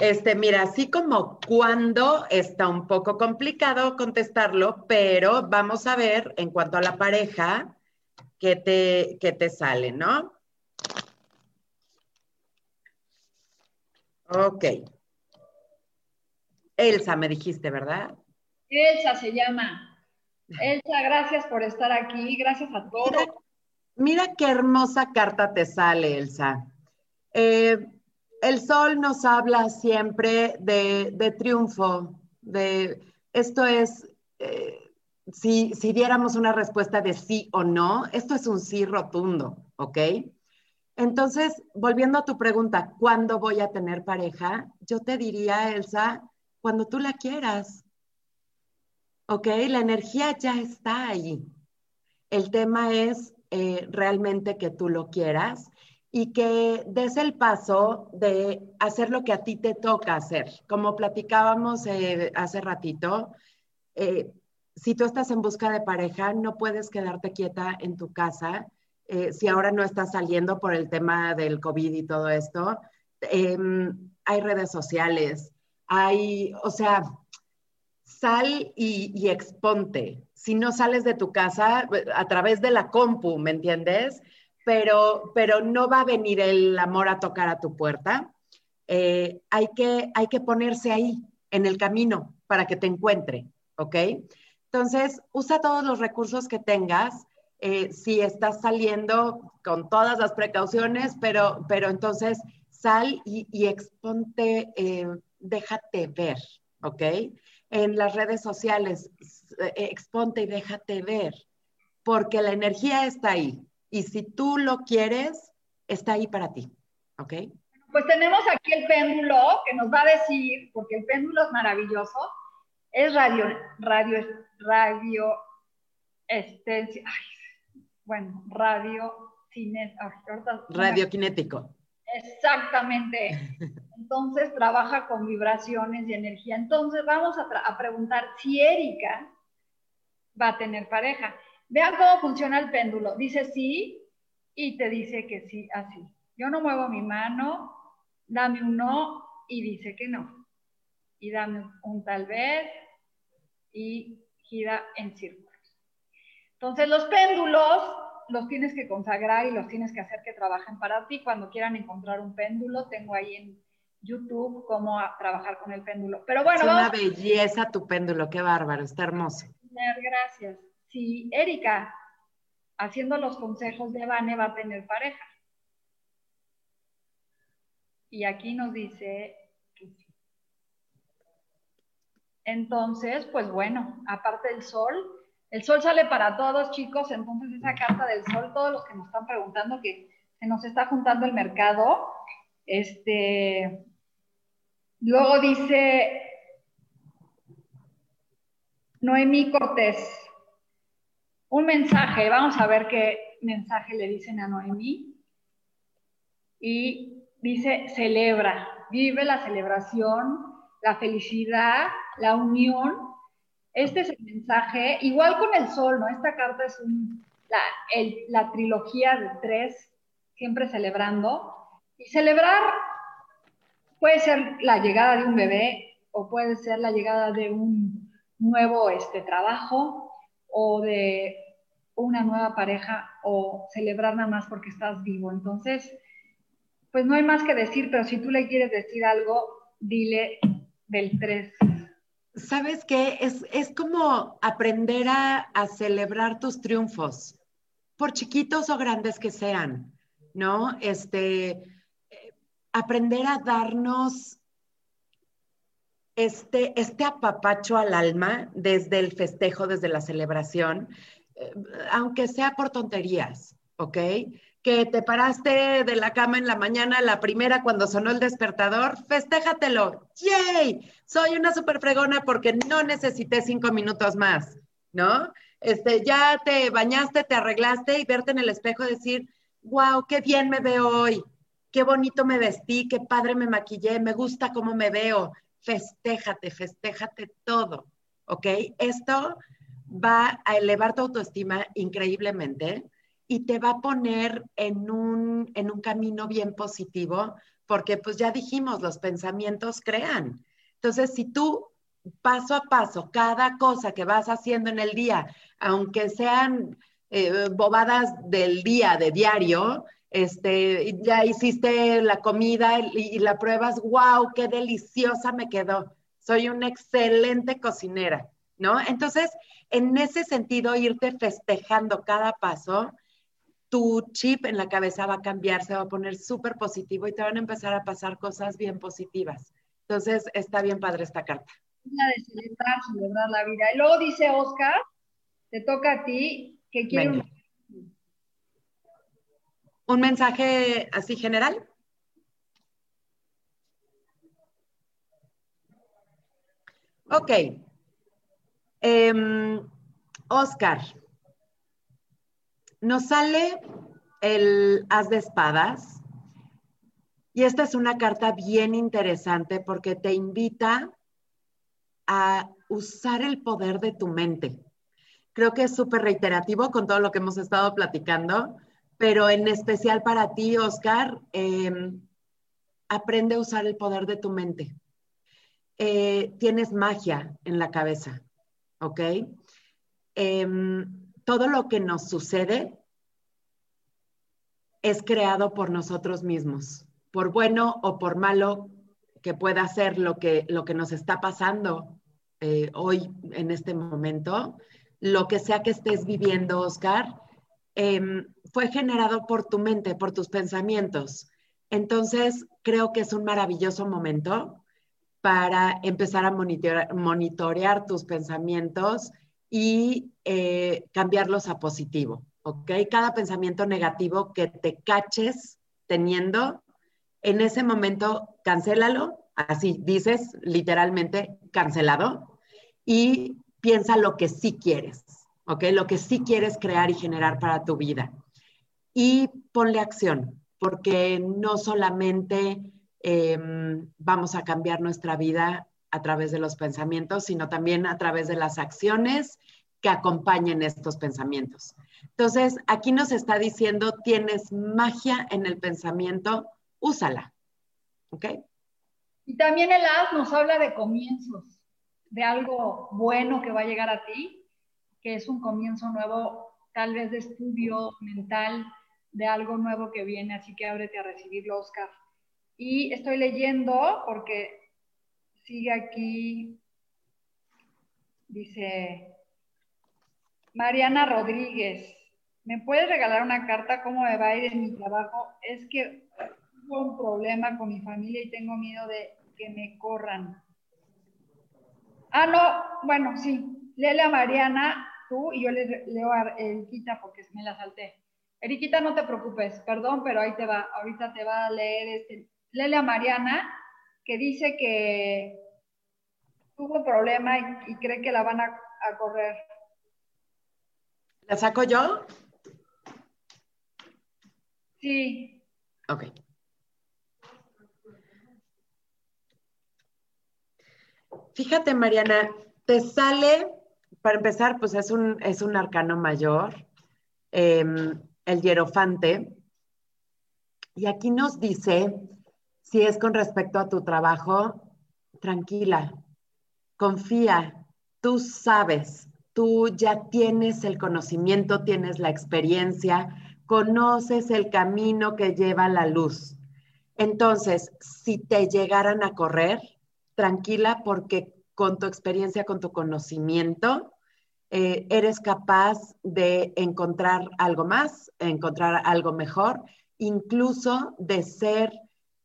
Este, mira, así como cuándo está un poco complicado contestarlo, pero vamos a ver en cuanto a la pareja qué te, qué te sale, ¿no? Ok. Elsa, me dijiste, ¿verdad? Elsa se llama. Elsa, gracias por estar aquí, gracias a todos. Mira qué hermosa carta te sale, Elsa. Eh, el sol nos habla siempre de, triunfo, de esto es, eh, si, si diéramos una respuesta de sí o no, esto es un sí rotundo, ¿ok? Entonces, volviendo a tu pregunta, ¿cuándo voy a tener pareja? Yo te diría, Elsa, cuando tú la quieras. ¿Ok? La energía ya está ahí. El tema es eh, realmente que tú lo quieras y que des el paso de hacer lo que a ti te toca hacer. Como platicábamos eh, hace ratito, eh, si tú estás en busca de pareja, no puedes quedarte quieta en tu casa. Eh, si ahora no estás saliendo por el tema del COVID y todo esto, em, hay redes sociales, hay, o sea, sal y, y, exponte. Si no sales de tu casa a través de la compu, ¿me entiendes? Pero, pero no va a venir el amor a tocar a tu puerta. Eh, hay, que, hay que ponerse ahí, en el camino, para que te encuentre, ¿ok? Entonces, usa todos los recursos que tengas. Eh, si estás saliendo con todas las precauciones, pero, pero entonces sal y, exponte, eh, déjate ver, ¿ok? En las redes sociales, exponte y déjate ver, porque la energía está ahí. Y si tú lo quieres, está ahí para ti, ¿ok? Pues tenemos aquí el péndulo que nos va a decir, porque el péndulo es maravilloso, es radio, radio, radio, este, bueno, radio, cine, radioquinético. Exactamente. [laughs] Entonces trabaja con vibraciones y energía. Entonces vamos a, a, preguntar si Erika va a tener pareja. Vean cómo funciona el péndulo. Dice sí y te dice que sí, así. Yo no muevo mi mano, dame un no y dice que no. Y dame un tal vez y gira en círculos. Entonces los péndulos los tienes que consagrar y los tienes que hacer que trabajen para ti. Cuando quieran encontrar un péndulo, tengo ahí en YouTube cómo trabajar con el péndulo. Pero bueno, es una belleza tu péndulo, qué bárbaro, está hermoso. Gracias. Si Erika, haciendo los consejos de Vane, va a tener pareja. Y aquí nos dice entonces, pues bueno, aparte del sol, el sol sale para todos, chicos, entonces esa carta del sol, todos los que nos están preguntando que se nos está juntando el mercado, este, luego dice Noemí Cortés, un mensaje, vamos a ver qué mensaje le dicen a Noemí. Y dice, celebra, vive la celebración, la felicidad, la unión. Este es el mensaje, igual con el sol, ¿no? Esta carta es la, la trilogía de tres, siempre celebrando. Y celebrar puede ser la llegada de un bebé o puede ser la llegada de un nuevo este, trabajo o de una nueva pareja o celebrar nada más porque estás vivo. Entonces, pues no hay más que decir, pero si tú le quieres decir algo, dile del 3. ¿Sabes qué? Es, es como aprender a, a, celebrar tus triunfos, por chiquitos o grandes que sean, ¿no? Este, aprender a darnos este, este apapacho al alma desde el festejo, desde la celebración, eh, aunque sea por tonterías, ¿ok? que te paraste de la cama en la mañana, la primera cuando sonó el despertador, festéjatelo. ¡Yay! Soy una super fregona porque no necesité cinco minutos más, ¿no? Este, ya te bañaste, te arreglaste y verte en el espejo decir, wow, qué bien me veo hoy, qué bonito me vestí, qué padre me maquillé, me gusta cómo me veo. Festéjate, festéjate todo, ¿ok? Esto va a elevar tu autoestima increíblemente y te va a poner en un, en un camino bien positivo, porque pues ya dijimos, los pensamientos crean. Entonces, si tú paso a paso, cada cosa que vas haciendo en el día, aunque sean eh, bobadas del día, de diario, este, ya hiciste la comida y, y la pruebas, wow, qué deliciosa me quedó. Soy una excelente cocinera, ¿no? Entonces, en ese sentido, irte festejando cada paso tu chip en la cabeza va a cambiar, se va a poner súper positivo y te van a empezar a pasar cosas bien positivas. Entonces, está bien padre esta carta. La de celebrar, celebrar la vida. Y luego dice Oscar, te toca a ti, que quiero... ¿Un mensaje así general? Ok. Em, Oscar, nos sale el As de Espadas y esta es una carta bien interesante porque te invita a usar el poder de tu mente. Creo que es súper reiterativo con todo lo que hemos estado platicando, pero en especial para ti, Oscar, em, aprende a usar el poder de tu mente. Eh, tienes magia en la cabeza, ¿ok? Em, todo lo que nos sucede es creado por nosotros mismos, por bueno o por malo que pueda ser lo que, lo que nos está pasando eh, hoy en este momento, lo que sea que estés viviendo, Oscar, em, fue generado por tu mente, por tus pensamientos. Entonces, creo que es un maravilloso momento para empezar a monitorear, tus pensamientos y eh, cambiarlos a positivo, ¿ok? Cada pensamiento negativo que te caches teniendo, en ese momento cancélalo, así dices literalmente cancelado, y piensa lo que sí quieres, ¿ok? Lo que sí quieres crear y generar para tu vida. Y ponle acción, porque no solamente em, vamos a cambiar nuestra vida a través de los pensamientos, sino también a través de las acciones que acompañen estos pensamientos. Entonces, aquí nos está diciendo, tienes magia en el pensamiento, úsala. ¿Ok? Y también el as nos habla de comienzos, de algo bueno que va a llegar a ti, que es un comienzo nuevo, tal vez de estudio mental, de algo nuevo que viene, así que ábrete a recibirlo, Oscar. Y estoy leyendo porque sigue aquí, dice Mariana Rodríguez, ¿me puedes regalar una carta? ¿Cómo me va a ir en mi trabajo? Es que tengo un problema con mi familia y tengo miedo de que me corran. Ah, no, bueno, sí. Léele a Mariana, tú, y yo le leo a Eriquita porque me la salté. Eriquita, no te preocupes, perdón, pero ahí te va, ahorita te va a leer este. Léele a Mariana que dice que tuvo problema y, cree que la van a, correr. ¿La saco yo? Sí. Ok. Fíjate, Mariana, te sale, para empezar, pues es un, es un arcano mayor, em, el hierofante, y aquí nos dice si es con respecto a tu trabajo, tranquila, confía, tú sabes, tú ya tienes el conocimiento, tienes la experiencia, conoces el camino que lleva la luz. Entonces, si te llegaran a correr, tranquila porque con tu experiencia, con tu conocimiento, eh, eres capaz de encontrar algo más, encontrar algo mejor, incluso de ser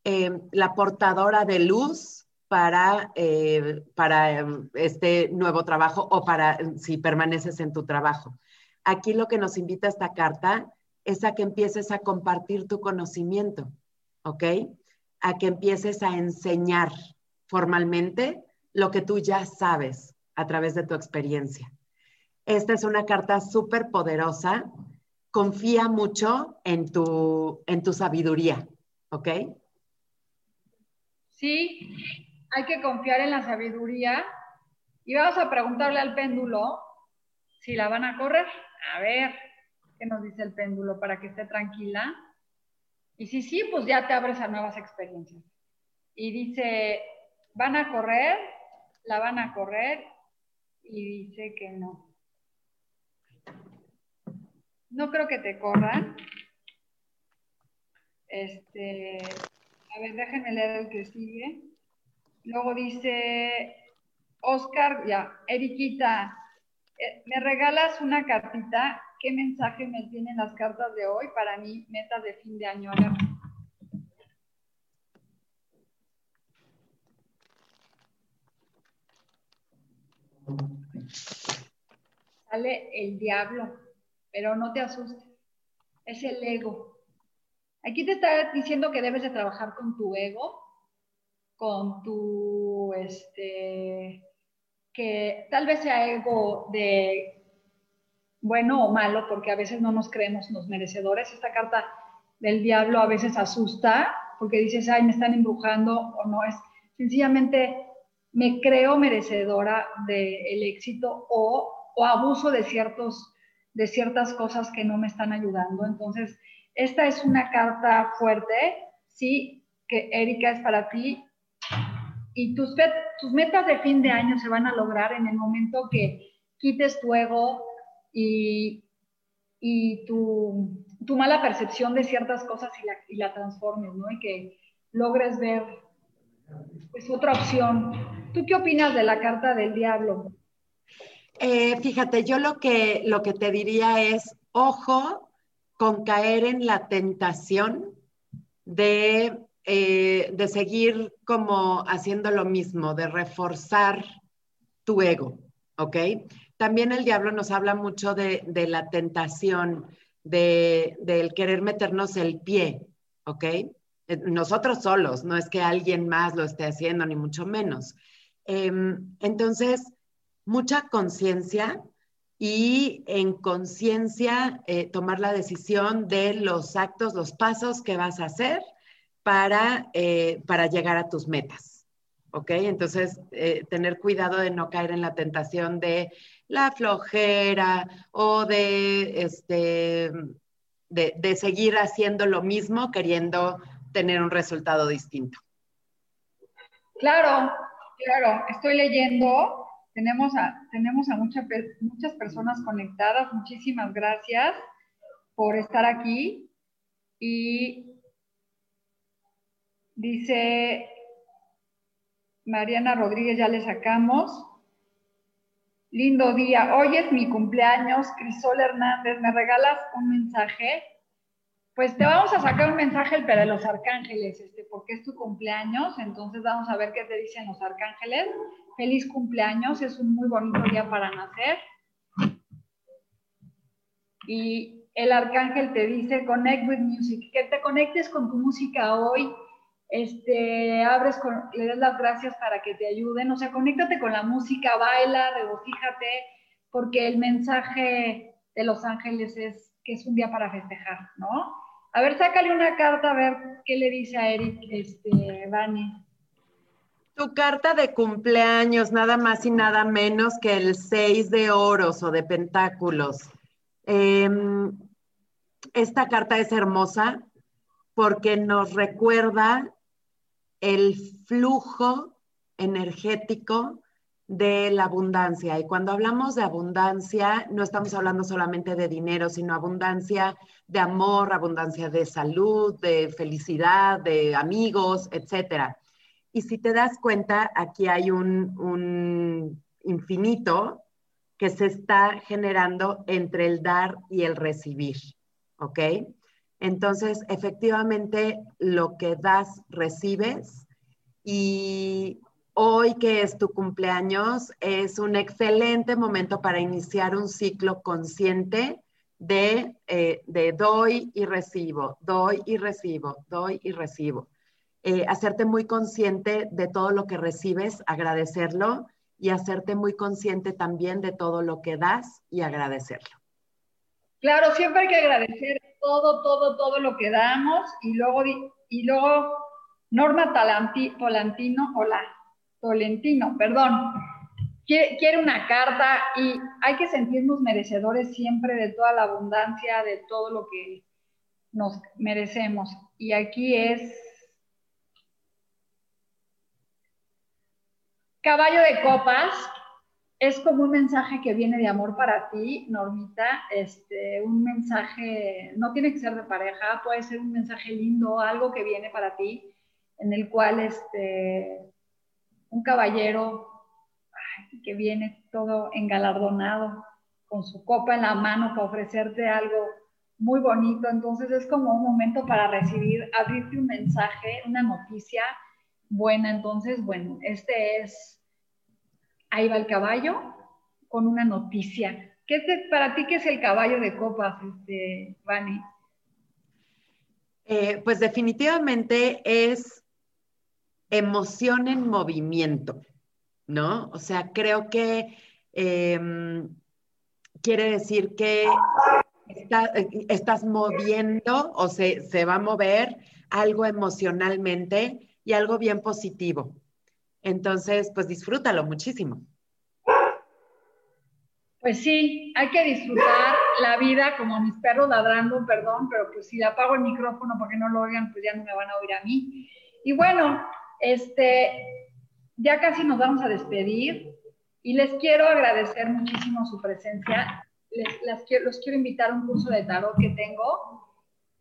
eh, la portadora de luz para, eh, para em, este nuevo trabajo o para em, si permaneces en tu trabajo. Aquí lo que nos invita esta carta es a que empieces a compartir tu conocimiento, ¿ok? A que empieces a enseñar formalmente lo que tú ya sabes a través de tu experiencia. Esta es una carta súper poderosa. Confía mucho en tu, en tu sabiduría, ¿ok? Sí, hay que confiar en la sabiduría y vamos a preguntarle al péndulo si la van a correr. A ver, ¿qué nos dice el péndulo para que esté tranquila? Y si sí, pues ya te abres a nuevas experiencias. Y dice, ¿van a correr? ¿La van a correr? Y dice que no. No creo que te corran. Este, a ver, déjenme leer el que sigue. Luego dice, Oscar, ya, Eriquita, eh, ¿me regalas una cartita? ¿Qué mensaje me tienen las cartas de hoy para mí, meta de fin de año? Sale el diablo, pero no te asustes, es el ego Aquí te está diciendo que debes de trabajar con tu ego, con tu, este, que tal vez sea ego de bueno o malo, porque a veces no nos creemos los merecedores. Esta carta del diablo a veces asusta, porque dices, ay, me están embrujando, o no, es sencillamente me creo merecedora del éxito o, o abuso de, ciertos, de ciertas cosas que no me están ayudando. Entonces, esta es una carta fuerte, sí, que Erika es para ti. Y tus, tus metas de fin de año se van a lograr en el momento que quites tu ego y, y tu, tu, mala percepción de ciertas cosas y la, y la transformes, ¿no? Y que logres ver pues otra opción. ¿Tú qué opinas de la carta del diablo? Eh, fíjate, yo lo que, lo que te diría es, ojo con caer en la tentación de, eh, de seguir como haciendo lo mismo, de reforzar tu ego, ¿ok? También el diablo nos habla mucho de, de la tentación, de, del querer meternos el pie, ¿ok? Eh, nosotros solos, no es que alguien más lo esté haciendo, ni mucho menos. Em, entonces, mucha conciencia y en conciencia eh, tomar la decisión de los actos, los pasos que vas a hacer para, eh, para llegar a tus metas. ¿Ok? Entonces, tener cuidado de no caer en la tentación de la flojera o de, este, de, de seguir haciendo lo mismo queriendo tener un resultado distinto. Claro, claro, estoy leyendo, tenemos a, tenemos a muchas personas conectadas, muchísimas gracias por estar aquí. Y dice Mariana Rodríguez, ya le sacamos. Lindo día, hoy es mi cumpleaños, Crisol Hernández, ¿me regalas un mensaje? Pues te vamos a sacar un mensaje de los arcángeles, este, porque es tu cumpleaños, entonces vamos a ver qué te dicen los arcángeles. Feliz cumpleaños, es un muy bonito día para nacer. Y el arcángel te dice, connect with music, que te conectes con tu música hoy, este, abres, con, le das las gracias para que te ayuden, o sea, conéctate con la música, baila, regocíjate, porque el mensaje de los ángeles es que es un día para festejar, ¿no? A ver, sácale una carta a ver qué le dice a Eric, este, Vani. Tu carta de cumpleaños, nada más y nada menos que el 6 de oros o de pentáculos. Em, esta carta es hermosa porque nos recuerda el flujo energético de la abundancia. Y cuando hablamos de abundancia, no estamos hablando solamente de dinero, sino abundancia de amor, abundancia de salud, de felicidad, de amigos, etc. Y si te das cuenta, aquí hay un, un infinito que se está generando entre el dar y el recibir, ¿ok? Entonces, efectivamente, lo que das, recibes y Hoy que es tu cumpleaños, es un excelente momento para iniciar un ciclo consciente de, eh, doy y recibo, doy y recibo, doy y recibo. Eh, hacerte muy consciente de todo lo que recibes, agradecerlo y hacerte muy consciente también de todo lo que das y agradecerlo. Claro, siempre hay que agradecer todo, todo, todo lo que damos y luego, y luego Norma Talantino, hola, Tolentino, perdón, quiere una carta y hay que sentirnos merecedores siempre de toda la abundancia, de todo lo que nos merecemos. Y aquí es caballo de copas. Es como un mensaje que viene de amor para ti, Normita. Este, un mensaje, no tiene que ser de pareja, puede ser un mensaje lindo, algo que viene para ti, en el cual este, un caballero que viene todo engalardonado con su copa en la mano para ofrecerte algo muy bonito. Entonces es como un momento para recibir, abrirte un mensaje, una noticia buena. Entonces, bueno, este es, ahí va el caballo con una noticia. ¿Qué es para ti qué es el caballo de copas, este, Vani? Eh, pues definitivamente es emoción en movimiento, ¿no? O sea, creo que em, quiere decir que estás moviendo o se, se va a mover algo emocionalmente y algo bien positivo. Entonces, pues disfrútalo muchísimo. Pues sí, hay que disfrutar la vida como mis perros ladrando, perdón, pero pues si apago el micrófono porque no lo oigan, pues ya no me van a oír a mí. Y bueno, este, ya casi nos vamos a despedir y les quiero agradecer muchísimo su presencia. Les, quiero, los quiero invitar a un curso de tarot que tengo.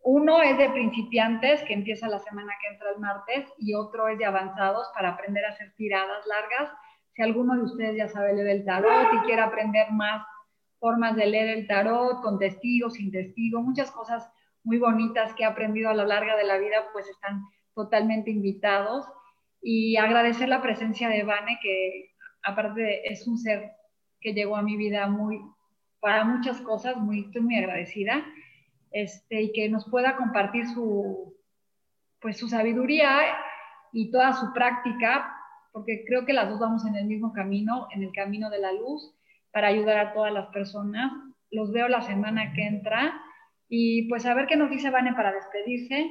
Uno es de principiantes, que empieza la semana que entra el martes, y otro es de avanzados para aprender a hacer tiradas largas si alguno de ustedes ya sabe leer el tarot y quiere aprender más formas de leer el tarot, con testigo, sin testigo, muchas cosas muy bonitas que he aprendido a lo largo de la vida, pues están totalmente invitados. Y agradecer la presencia de Vane, que aparte es un ser que llegó a mi vida muy, para muchas cosas, muy, estoy muy agradecida, este, y que nos pueda compartir su, pues su sabiduría y toda su práctica porque creo que las dos vamos en el mismo camino, en el camino de la luz, para ayudar a todas las personas. Los veo la semana que entra y pues a ver qué nos dice Vane para despedirse.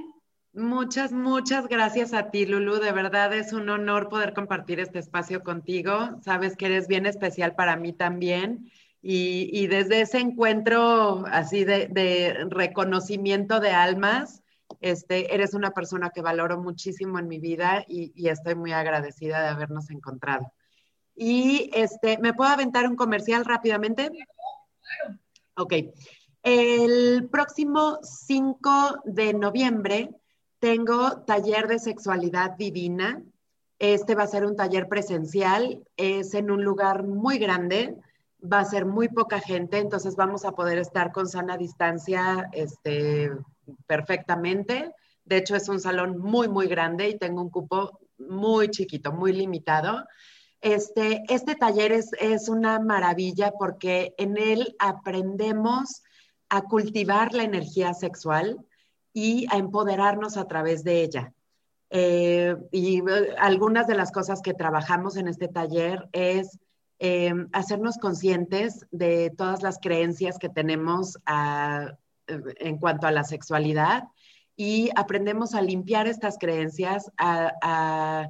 Muchas, muchas gracias a ti, Lulu. De verdad es un honor poder compartir este espacio contigo. Sabes que eres bien especial para mí también. Y, desde ese encuentro así de, de reconocimiento de almas, este, eres una persona que valoro muchísimo en mi vida y, estoy muy agradecida de habernos encontrado. Y este, ¿me puedo aventar un comercial rápidamente? Ok. El próximo 5 de noviembre tengo taller de sexualidad divina. Este va a ser un taller presencial, es en un lugar muy grande, va a ser muy poca gente, entonces vamos a poder estar con sana distancia, este, perfectamente. De hecho, es un salón muy, muy grande y tengo un cupo muy chiquito, muy limitado. Este, este taller es, es una maravilla porque en él aprendemos a cultivar la energía sexual y a empoderarnos a través de ella. Eh, y eh, algunas de las cosas que trabajamos en este taller es eh, hacernos conscientes de todas las creencias que tenemos en cuanto a la sexualidad y aprendemos a limpiar estas creencias, a,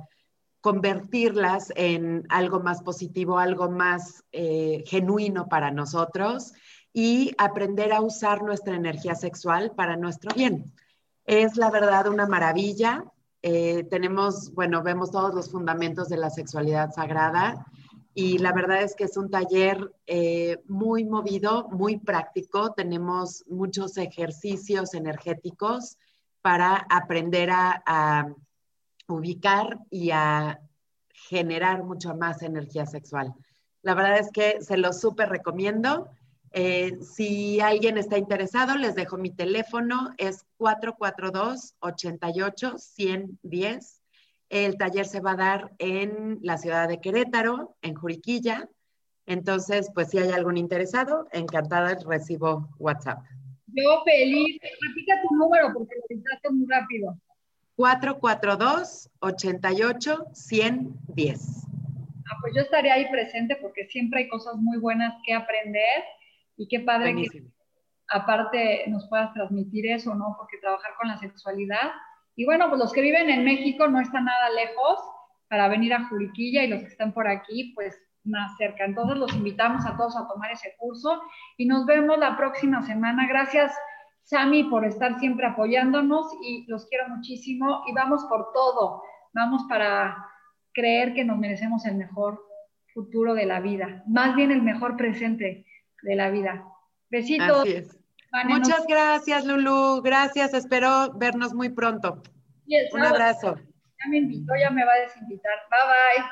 convertirlas en algo más positivo, algo más genuino para nosotros y aprender a usar nuestra energía sexual para nuestro bien. Es la verdad una maravilla. Eh, tenemos, bueno, vemos todos los fundamentos de la sexualidad sagrada y la verdad es que es un taller eh, muy movido, muy práctico. Tenemos muchos ejercicios energéticos para aprender a, ubicar y a generar mucho más energía sexual. La verdad es que se lo súper recomiendo. Eh, si alguien está interesado, les dejo mi teléfono, es 442-88-110 el taller se va a dar en la ciudad de Querétaro, en Juriquilla. Entonces, pues si hay algún interesado, encantada recibo WhatsApp. Yo feliz. Repita tu número porque lo dictaste muy rápido. 442-88-110. Ah, pues yo estaré ahí presente porque siempre hay cosas muy buenas que aprender y qué padre que aparte nos puedas transmitir eso, ¿no? Porque trabajar con la sexualidad y bueno, pues los que viven en México no están nada lejos para venir a Juriquilla y los que están por aquí, pues más cerca. Entonces los invitamos a todos a tomar ese curso y nos vemos la próxima semana. Gracias, Sami, por estar siempre apoyándonos y los quiero muchísimo y vamos por todo. Vamos para creer que nos merecemos el mejor futuro de la vida, más bien el mejor presente de la vida. Besitos. Muchas gracias, Lulu. Gracias. Espero vernos muy pronto. Un abrazo. Ya me invitó, ya me va a desinvitar. Bye bye.